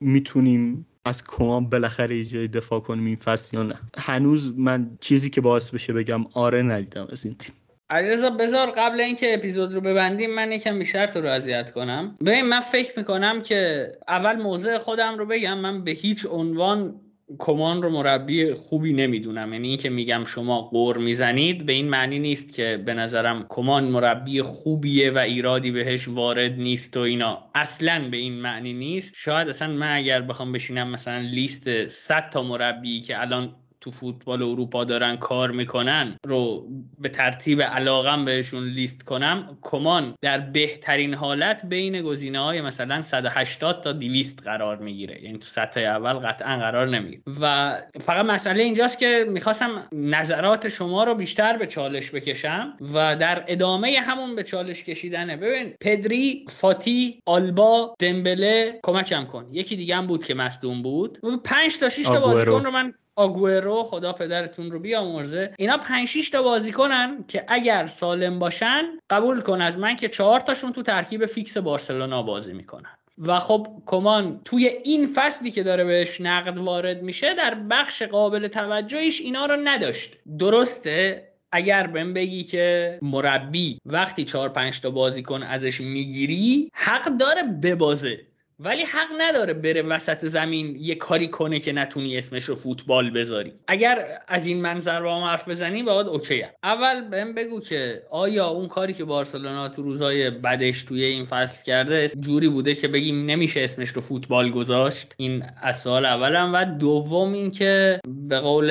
می‌تونیم از کمان بالاخره یه دفاع کنیم این فصل یا نه. هنوز من چیزی که باعث بشه بگم آره ندیدم از این تیم. علیرضا بذار قبل اینکه اپیزود رو ببندیم من یکم بیشتر تو رو اذیت کنم. ببین من فکر می‌کنم که اول موضع خودم رو بگم. من به هیچ عنوان کمان رو مربی خوبی نمی‌دونم. یعنی اینکه میگم شما قور می‌زنید به این معنی نیست که به نظرم کمان مربی خوبیه و ایرادی بهش وارد نیست و اینا. اصلا به این معنی نیست. شاید اصلا من اگر بخوام بشینم مثلا لیست 100 تا مربی که الان تو فوتبال اروپا دارن کار می‌کنن رو به ترتیب علاقم بهشون لیست کنم کمان در بهترین حالت بین گزینه های مثلا 180 تا 200 قرار می‌گیره. یعنی تو سطح اول قطعا قرار نمی‌گیره. و فقط مسئله اینجاست که می‌خواستم نظرات شما رو بیشتر به چالش بکشم و در ادامه همون به چالش کشیدنه ببین پدری فاتی آلبا دمبله کمکم کن. یکی دیگه هم بود که مصدوم بود. 5 تا 6 تا بازیکن رو من آگورو خدا پدرتون رو بیامرزه. اینا 5 6 تا بازیکنن که اگر سالم باشن قبول کن از من که چهار تاشون تو ترکیب فیکس بارسلونا بازی می‌کنن. و خب کمان توی این فصلی که داره بهش نقد وارد میشه در بخش قابل توجهش اینا رو نداشت. درسته؟ اگر بهم بگی که مربی وقتی چهار پنج تا بازیکن ازش می‌گیری حق داره ببازه. ولی حق نداره بره وسط زمین یه کاری کنه که نتونی اسمش رو فوتبال بذاری. اگر از این منظر با هم حرف بزنی باید اوکی هم. اول بهم بگو که آیا اون کاری که بارسلونا تو روزای بعدش توی این فصل کرده جوری بوده که بگیم نمیشه اسمش رو فوتبال گذاشت؟ این از سال اولم. و دوم اینکه به قول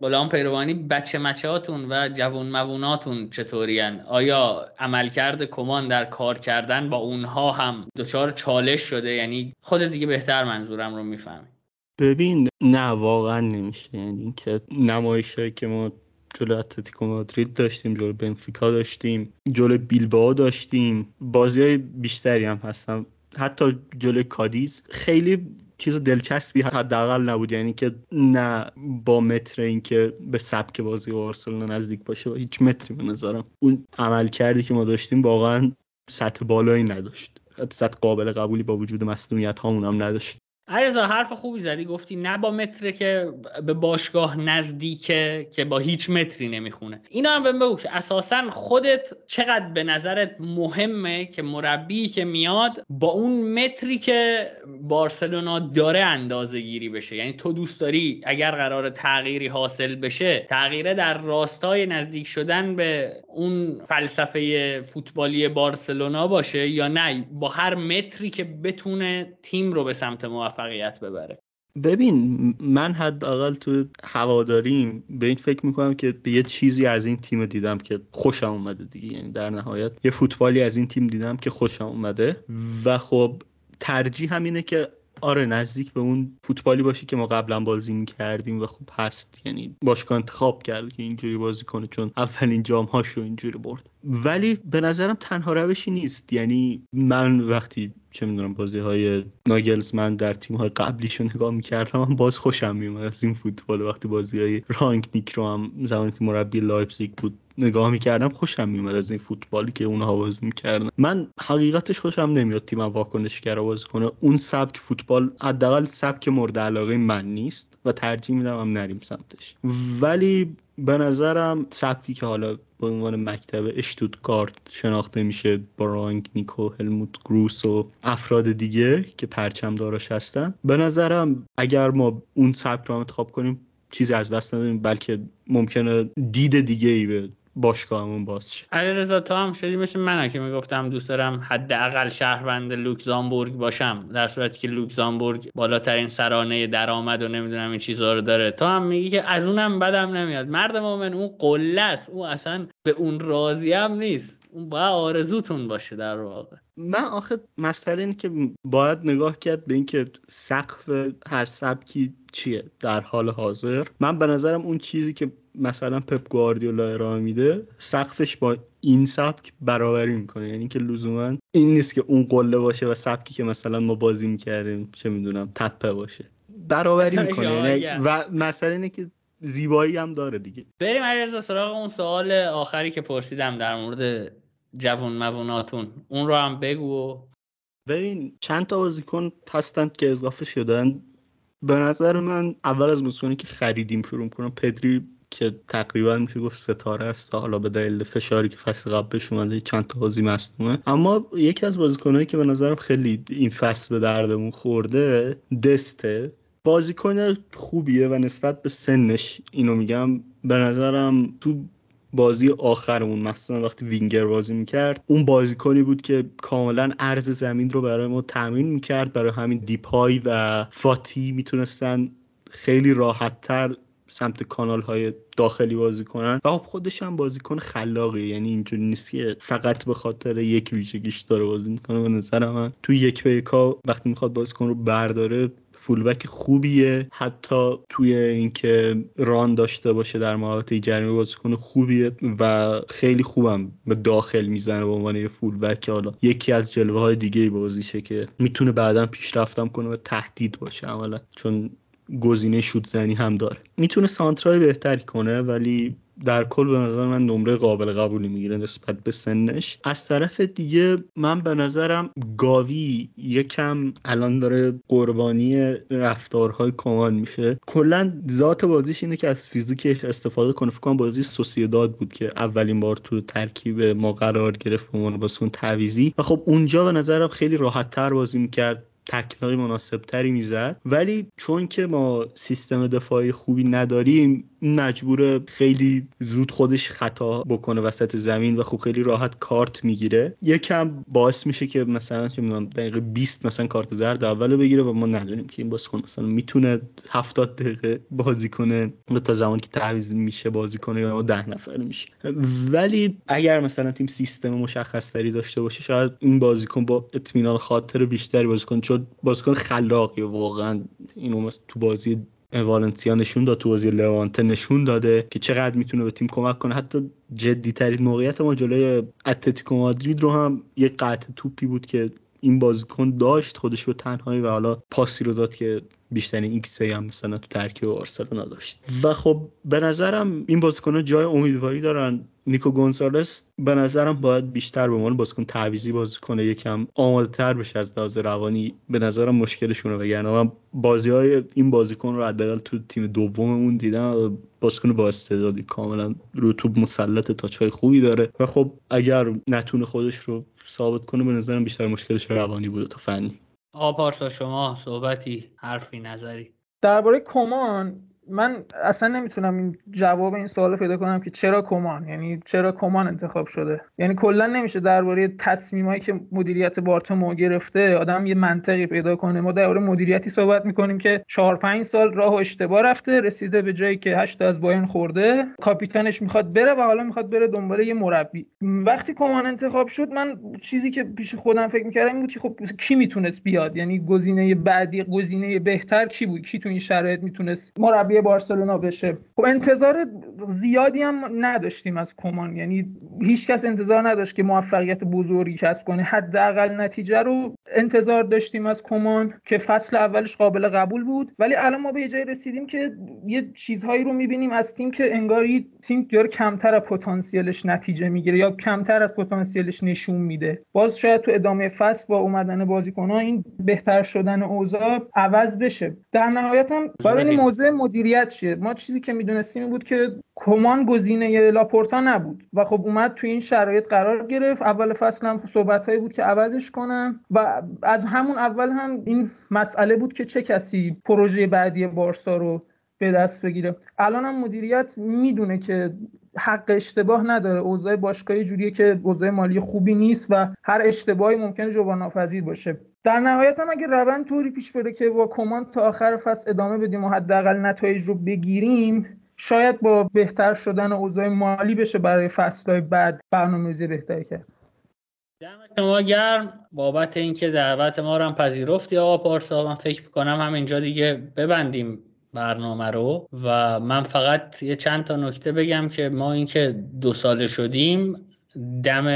غلام پیروانی بچه مچه هاتون و جوون مووناتون چطورین آیا عملکرد کمان در کار کردن با اونها هم دچار چالش شده؟ یعنی خود دیگه بهتر منظورم رو می‌فهمی. ببین نه واقعا نمیشه. یعنی اینکه نمایش که ما جلو اتلتیکو مادرید داشتیم جلو بنفیکا داشتیم جلو بیلبائو داشتیم. بازی های بیشتری هم هستن. حتی جلو کادیز خیلی چیز دلچسبی حداقل نبود. یعنی که نه با متر اینکه به سبک بازی بارسلونا نزدیک باشه و هیچ متری به نظرم. اون عمل کردی که ما داشتیم واقعا سطح بالایی نداشت. سطح قابل قبولی با وجود مسئولیت هامون هم نداشت. علیرضا حرف خوبی زدی گفتی نه با متره که به باشگاه نزدیکه که با هیچ متری نمی‌خونه. اینا هم بهم بگو اساسا خودت چقدر به نظرت مهمه که مربی که میاد با اون متری که بارسلونا داره اندازه گیری بشه؟ یعنی تو دوست داری اگر قرار تغییری حاصل بشه تغییره در راستای نزدیک شدن به اون فلسفه فوتبالی بارسلونا باشه یا نه؟ با هر متری که بتونه تیم رو به سمت موفقیت ببره. ببین من حداقل تو هواداریم به این فکر می‌کنم که به یه چیزی از این تیم دیدم که خوشم اومده دیگه. یعنی در نهایت یه فوتبالی از این تیم دیدم که خوشم اومده. و خب ترجیح همینه که آره نزدیک به اون فوتبالی باشی که ما قبلا بازی می‌کردیم و خوب هست. یعنی باشگاه انتخاب کرد که اینجوری بازی کنه چون اولین جام هاشو اینجوری برد. ولی به نظرم تنها روشی نیست. یعنی من وقتی چه می‌دونم بازی های من در تیم های قبلیشو نگاه می‌کردم من باز خوشم میومد از این فوتبال. وقتی بازی های رانگنیک رو هم زمانی که مربی لایپزیگ بود نگاه می‌کردم خوشم میومد از این فوتبالی که اونها بازی می‌کردن. من حقیقتش خوشم نمیاد تیم واکنشگر بازی کنه. اون سبک فوتبال حداقل سبک مورد علاقه من نیست و ترجیح میدم هم نریم سمتش. ولی به نظرم سبکی که حالا به عنوان مکتب اشتوتگارت شناخته میشه با نیکو هلموت گروس و افراد دیگه که پرچم داراش هستن به نظرم اگر ما اون سبک رو انتخاب کنیم چیزی از دست نداریم بلکه ممکنه دید دیگه ای به باشگاهمون باز شه. علیرضا تو هم شدی مثل من که می‌گفتم دوست دارم حداقل شهروند لوکزامبورگ باشم. در صورتی که لوکزامبورگ بالاترین سرانه درآمد و نمی‌دونم این چیزها رو داره. تو هم میگی که از اونم بدم نمیاد. مرد مومن اون قله است. اون اصلا به اون راضی هم نیست. اون باید آرزوتون باشه در واقع. من آخه مسئله اینه که باید نگاه کرد به اینکه سقف هر سبکی چیه در حال حاضر. من به نظرم اون چیزی که مثلا پپ گواردیولا ارائه میده سقفش با این سبک برابری می‌کنه. یعنی که لزوما این نیست که اون قله باشه و سبکی که مثلا ما بازی می‌کردیم چه می‌دونم تپه باشه. برابری می‌کنه. یعنی و مسئله اینه که زیبایی هم داره دیگه. بریم علیرضا سراغ اون سوال آخری که پرسیدم در مورد جوون مووناتون اون رو هم بگو. ببین چند تا بازیکن هستند که اضافه شدن. به نظر من اول از بازیکنی که خریدیم شروع کنم پدری که تقریبا میشه گفت ستاره است حالا به دلیل فشاری که فصل قبل بهش اومده چند تا بازی مصدومه. اما یکی از بازیکنایی که به نظرم خیلی این فصل به دردمون خورده دسته. بازیکن خوبیه و نسبت به سنش اینو میگم. به نظرم تو بازی آخرمون مثلا وقتی وینگر بازی می‌کرد اون بازیکنی بود که کاملا عرض زمین رو برای ما تامین می‌کرد. برای همین دیپای و فاتی می‌تونستن خیلی راحتتر سمت کانال های داخلی بازی کنن. و خب خودش هم بازیکن خلاقی یعنی اینجوری نیست که فقط به خاطر یک ویژگیش داره بازی می‌کنه. به نظر من تو یک به یکا وقتی می‌خواد بازیکن رو برداره فولبک خوبیه. حتی توی اینکه ران داشته باشه در محوطه جریمه بازیکن خوبیه و خیلی خوبم به داخل می‌زنه به عنوان یه فولبک حالا یکی از جلوه های دیگه بازیشه که می‌تونه بعدا پیشرفتم کنه و تهدید باشه عملا. چون گزینه شوت زنی هم داره. می‌تونه سانترای بهتری کنه ولی در کل به نظر من نمره قابل قبولی می‌گیره نسبت به سنش. از طرف دیگه من به نظرم گاوی یکم الان داره قربانی رفتارهای کمان میشه. کلا ذات بازیش اینه که از فیزیکش استفاده کنه. فکر بازی سوسیداد بود که اولین بار تو ترکیب ما قرار گرفت به عنوان بازیکن تعویزی و خب اونجا به نظرم خیلی راحت تر بازی می‌کرد. تکلای مناسب تری می‌زد. ولی چون که ما سیستم دفاعی خوبی نداریم مجبور خیلی زود خودش خطا بکنه وسط زمین و خب خیلی راحت کارت می‌گیره. یکم باعث میشه که مثلا که دقیقه 20 مثلا کارت زرد اول بگیره و ما ندونیم که این بازیکن مثلا می‌تونه 70 دقیقه بازی کنه تا زمانی که تعویض میشه بازی کنه یا ما 10 نفر میشه ولی اگر مثلا تیم سیستم مشخص تری داشته باشه شاید این بازیکن با اطمینان خاطر بیشتری بازیکن چون بازیکن خلاقی واقعا اینو تو بازی والنسیا نشون داد تو بازی لوانته نشون داده که چقدر می‌تونه به تیم کمک کنه. حتی جدی ترین موقعیت ما جلوی اتلتیکو مادرید رو هم یه قطع توپی بود که این بازیکن داشت خودش به تنهایی و حالا پاسی رو داد که بیشترین ایکس هم مثلا تو ترکیب آرسنال داشت. و خب به نظرم این بازیکن‌ها جای امیدواری دارن. نیکو گونسالس به نظرم باید بیشتر به عنوان بازیکن تعویزی بازی کنه یکم آماده تر بشه از لحاظ روانی. به نظرم مشکلشونه بگن من بازی های این بازیکن رو حداقل تو تیم دوممون دیدم بازیکن با استعدادی کاملا رو تو مسلط تا چای خوبی داره. و خب اگر نتونه خودش رو ثابت کنه به نظرم بیشتر مشکلش روانی بوده تا فنی. پارسا شما صحبتی حرفی نظری. درباره کمان من اصلا نمی‌تونم این جواب این سوال پیدا کنم که چرا کمان؟ یعنی چرا کمان انتخاب شده؟ یعنی کلا نمیشه درباره تصمیمایی که مدیریت بارتومو گرفته آدم یه منطقی پیدا کنه. ما درباره مدیریتی صحبت می‌کنیم که 4 5 سال راه و اشتباه رفته رسیده به جایی که 8 از بایرن خورده کاپیتانش می‌خواد بره و حالا می‌خواد بره دنبال یه مربی. وقتی کمان انتخاب شد من چیزی که پیش خودم فکر می‌کردم این بود که خب کی می‌تونست بیاد؟ یعنی گزینه بعدی گزینه بهتر کی بود؟ کی تو این شرایط می‌تونست مربی بارسلونا بشه. خب انتظار زیادی هم نداشتیم از کمان یعنی هیچکس انتظار نداشت که موفقیت بزرگی کسب کنه. حداقل نتیجه رو انتظار داشتیم از کمان که فصل اولش قابل قبول بود. ولی الان ما به یه جای رسیدیم که یه چیزهایی رو می‌بینیم از تیم که انگاری تیم داره کمتر از پتانسیلش نتیجه می‌گیره یا کمتر از پتانسیلش نشون میده. باز شاید تو ادامه فصل با اومدن بازیکن‌ها این بهتر شدن اوضاع عوض بشه. در نهایت هم باید موضع مدیریت شه ما چیزی که می‌دونستیم بود که کمان گزینه لاپورتا نبود و خب اومد تو این شرایط قرار گرفت. اول فصل هم صحبت بود که عوضش کنم و از همون اول هم این مسئله بود که چه کسی پروژه بعدی بارسا رو به دست بگیره. الان هم مدیریت می‌دونه که حق اشتباه نداره. اوضاع باشگاهی جوریه که اوضاع مالی خوبی نیست و هر اشتباهی ممکنه جبران ناپذیر باشه. در نهایت هم اگه روند طوری پیش بره که با کمان تا آخر فصل ادامه بدیم و حداقل نتایج رو بگیریم شاید با بهتر شدن اوضاع مالی بشه برای فصلهای بعد برنامه‌ریزی بهتری کرد. دم شما گرم. بابت اینکه دعوت ما رو هم پذیرفتی آقا پارسا من فکر می‌کنم همینجا دیگه ببندیم برنامه رو و من فقط یه چند تا نکته بگم که ما اینکه دو ساله شدیم دم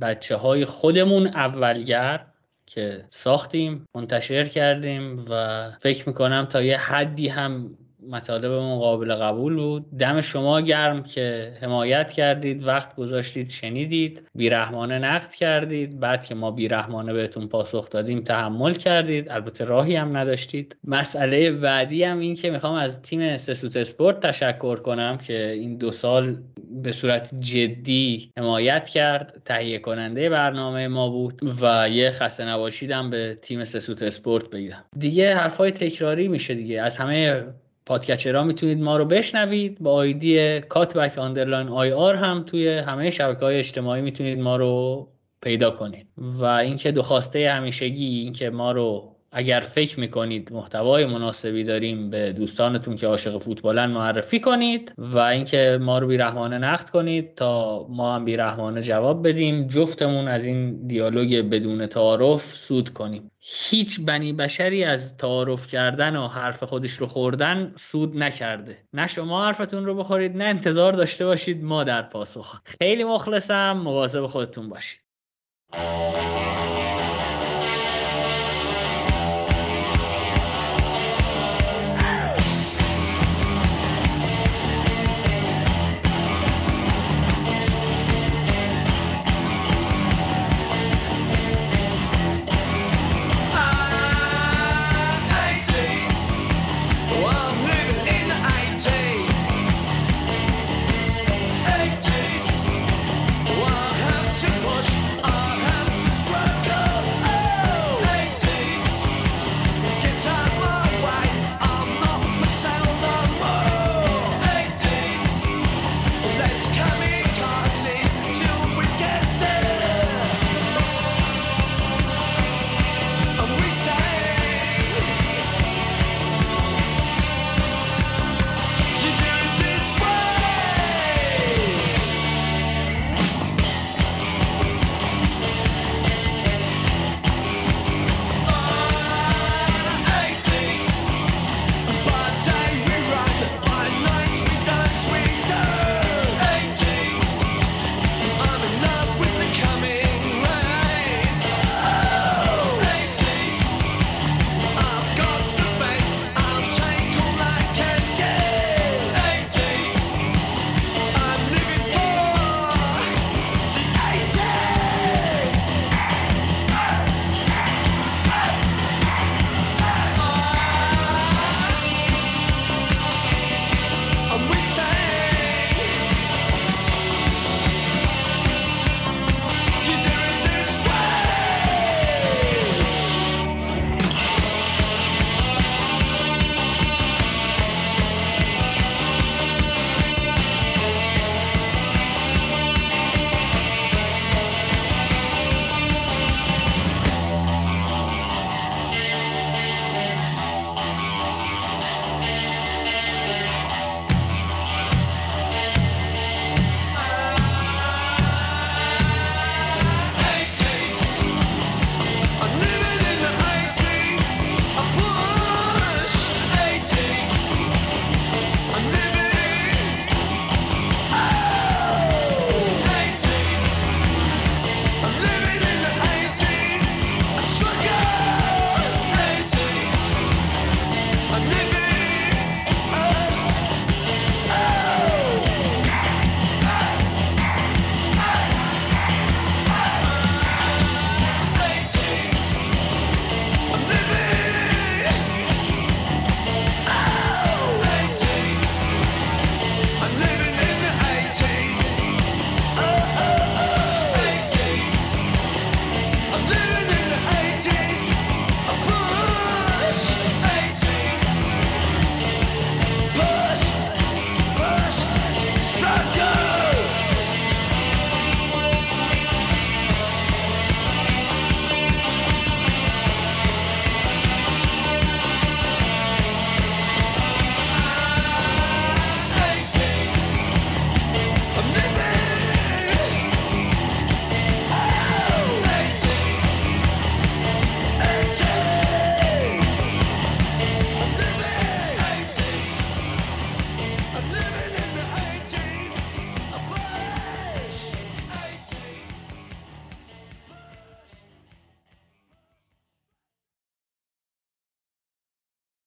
بچه های خودمون اولگر که ساختیم منتشر کردیم و فکر می‌کنم تا یه حدی هم مطالبمون قابل قبول بود. دم شما گرم که حمایت کردید وقت گذاشتید شنیدید بیرحمانه نقد کردید. بعد که ما بیرحمانه بهتون پاسخ دادیم تحمل کردید. البته راهی هم نداشتید. مسئله بعدی هم این که می‌خوام از تیم سسوت اسپورت تشکر کنم که این دو سال به صورت جدی حمایت کرد. تهیه کننده برنامه ما بود و یه خسته نباشیدم به تیم سسوت اسپورت بگیرم. دیگه حرفای تکراری میشه دیگه. از همه podcatcher ا می‌تونید ما رو بشنوید. با آیدی کاتبک underline IR هم توی همه شبکه های اجتماعی می‌تونید ما رو پیدا کنید. و اینکه دو خواسته همیشگی اینکه ما رو اگر فکر می‌کنید محتوای مناسبی داریم به دوستانتون که عاشق فوتبالن معرفی کنید و اینکه ما رو بیرحمانه نقد کنید تا ما هم بیرحمانه جواب بدیم جفتمون از این دیالوگ بدون تعارف سود کنیم. هیچ بنی بشری از تعارف کردن و حرف خودش رو خوردن سود نکرده. نه شما حرفتون رو بخورید نه انتظار داشته باشید ما در پاسخ. خیلی مخلصم مواظب خودتون باشید.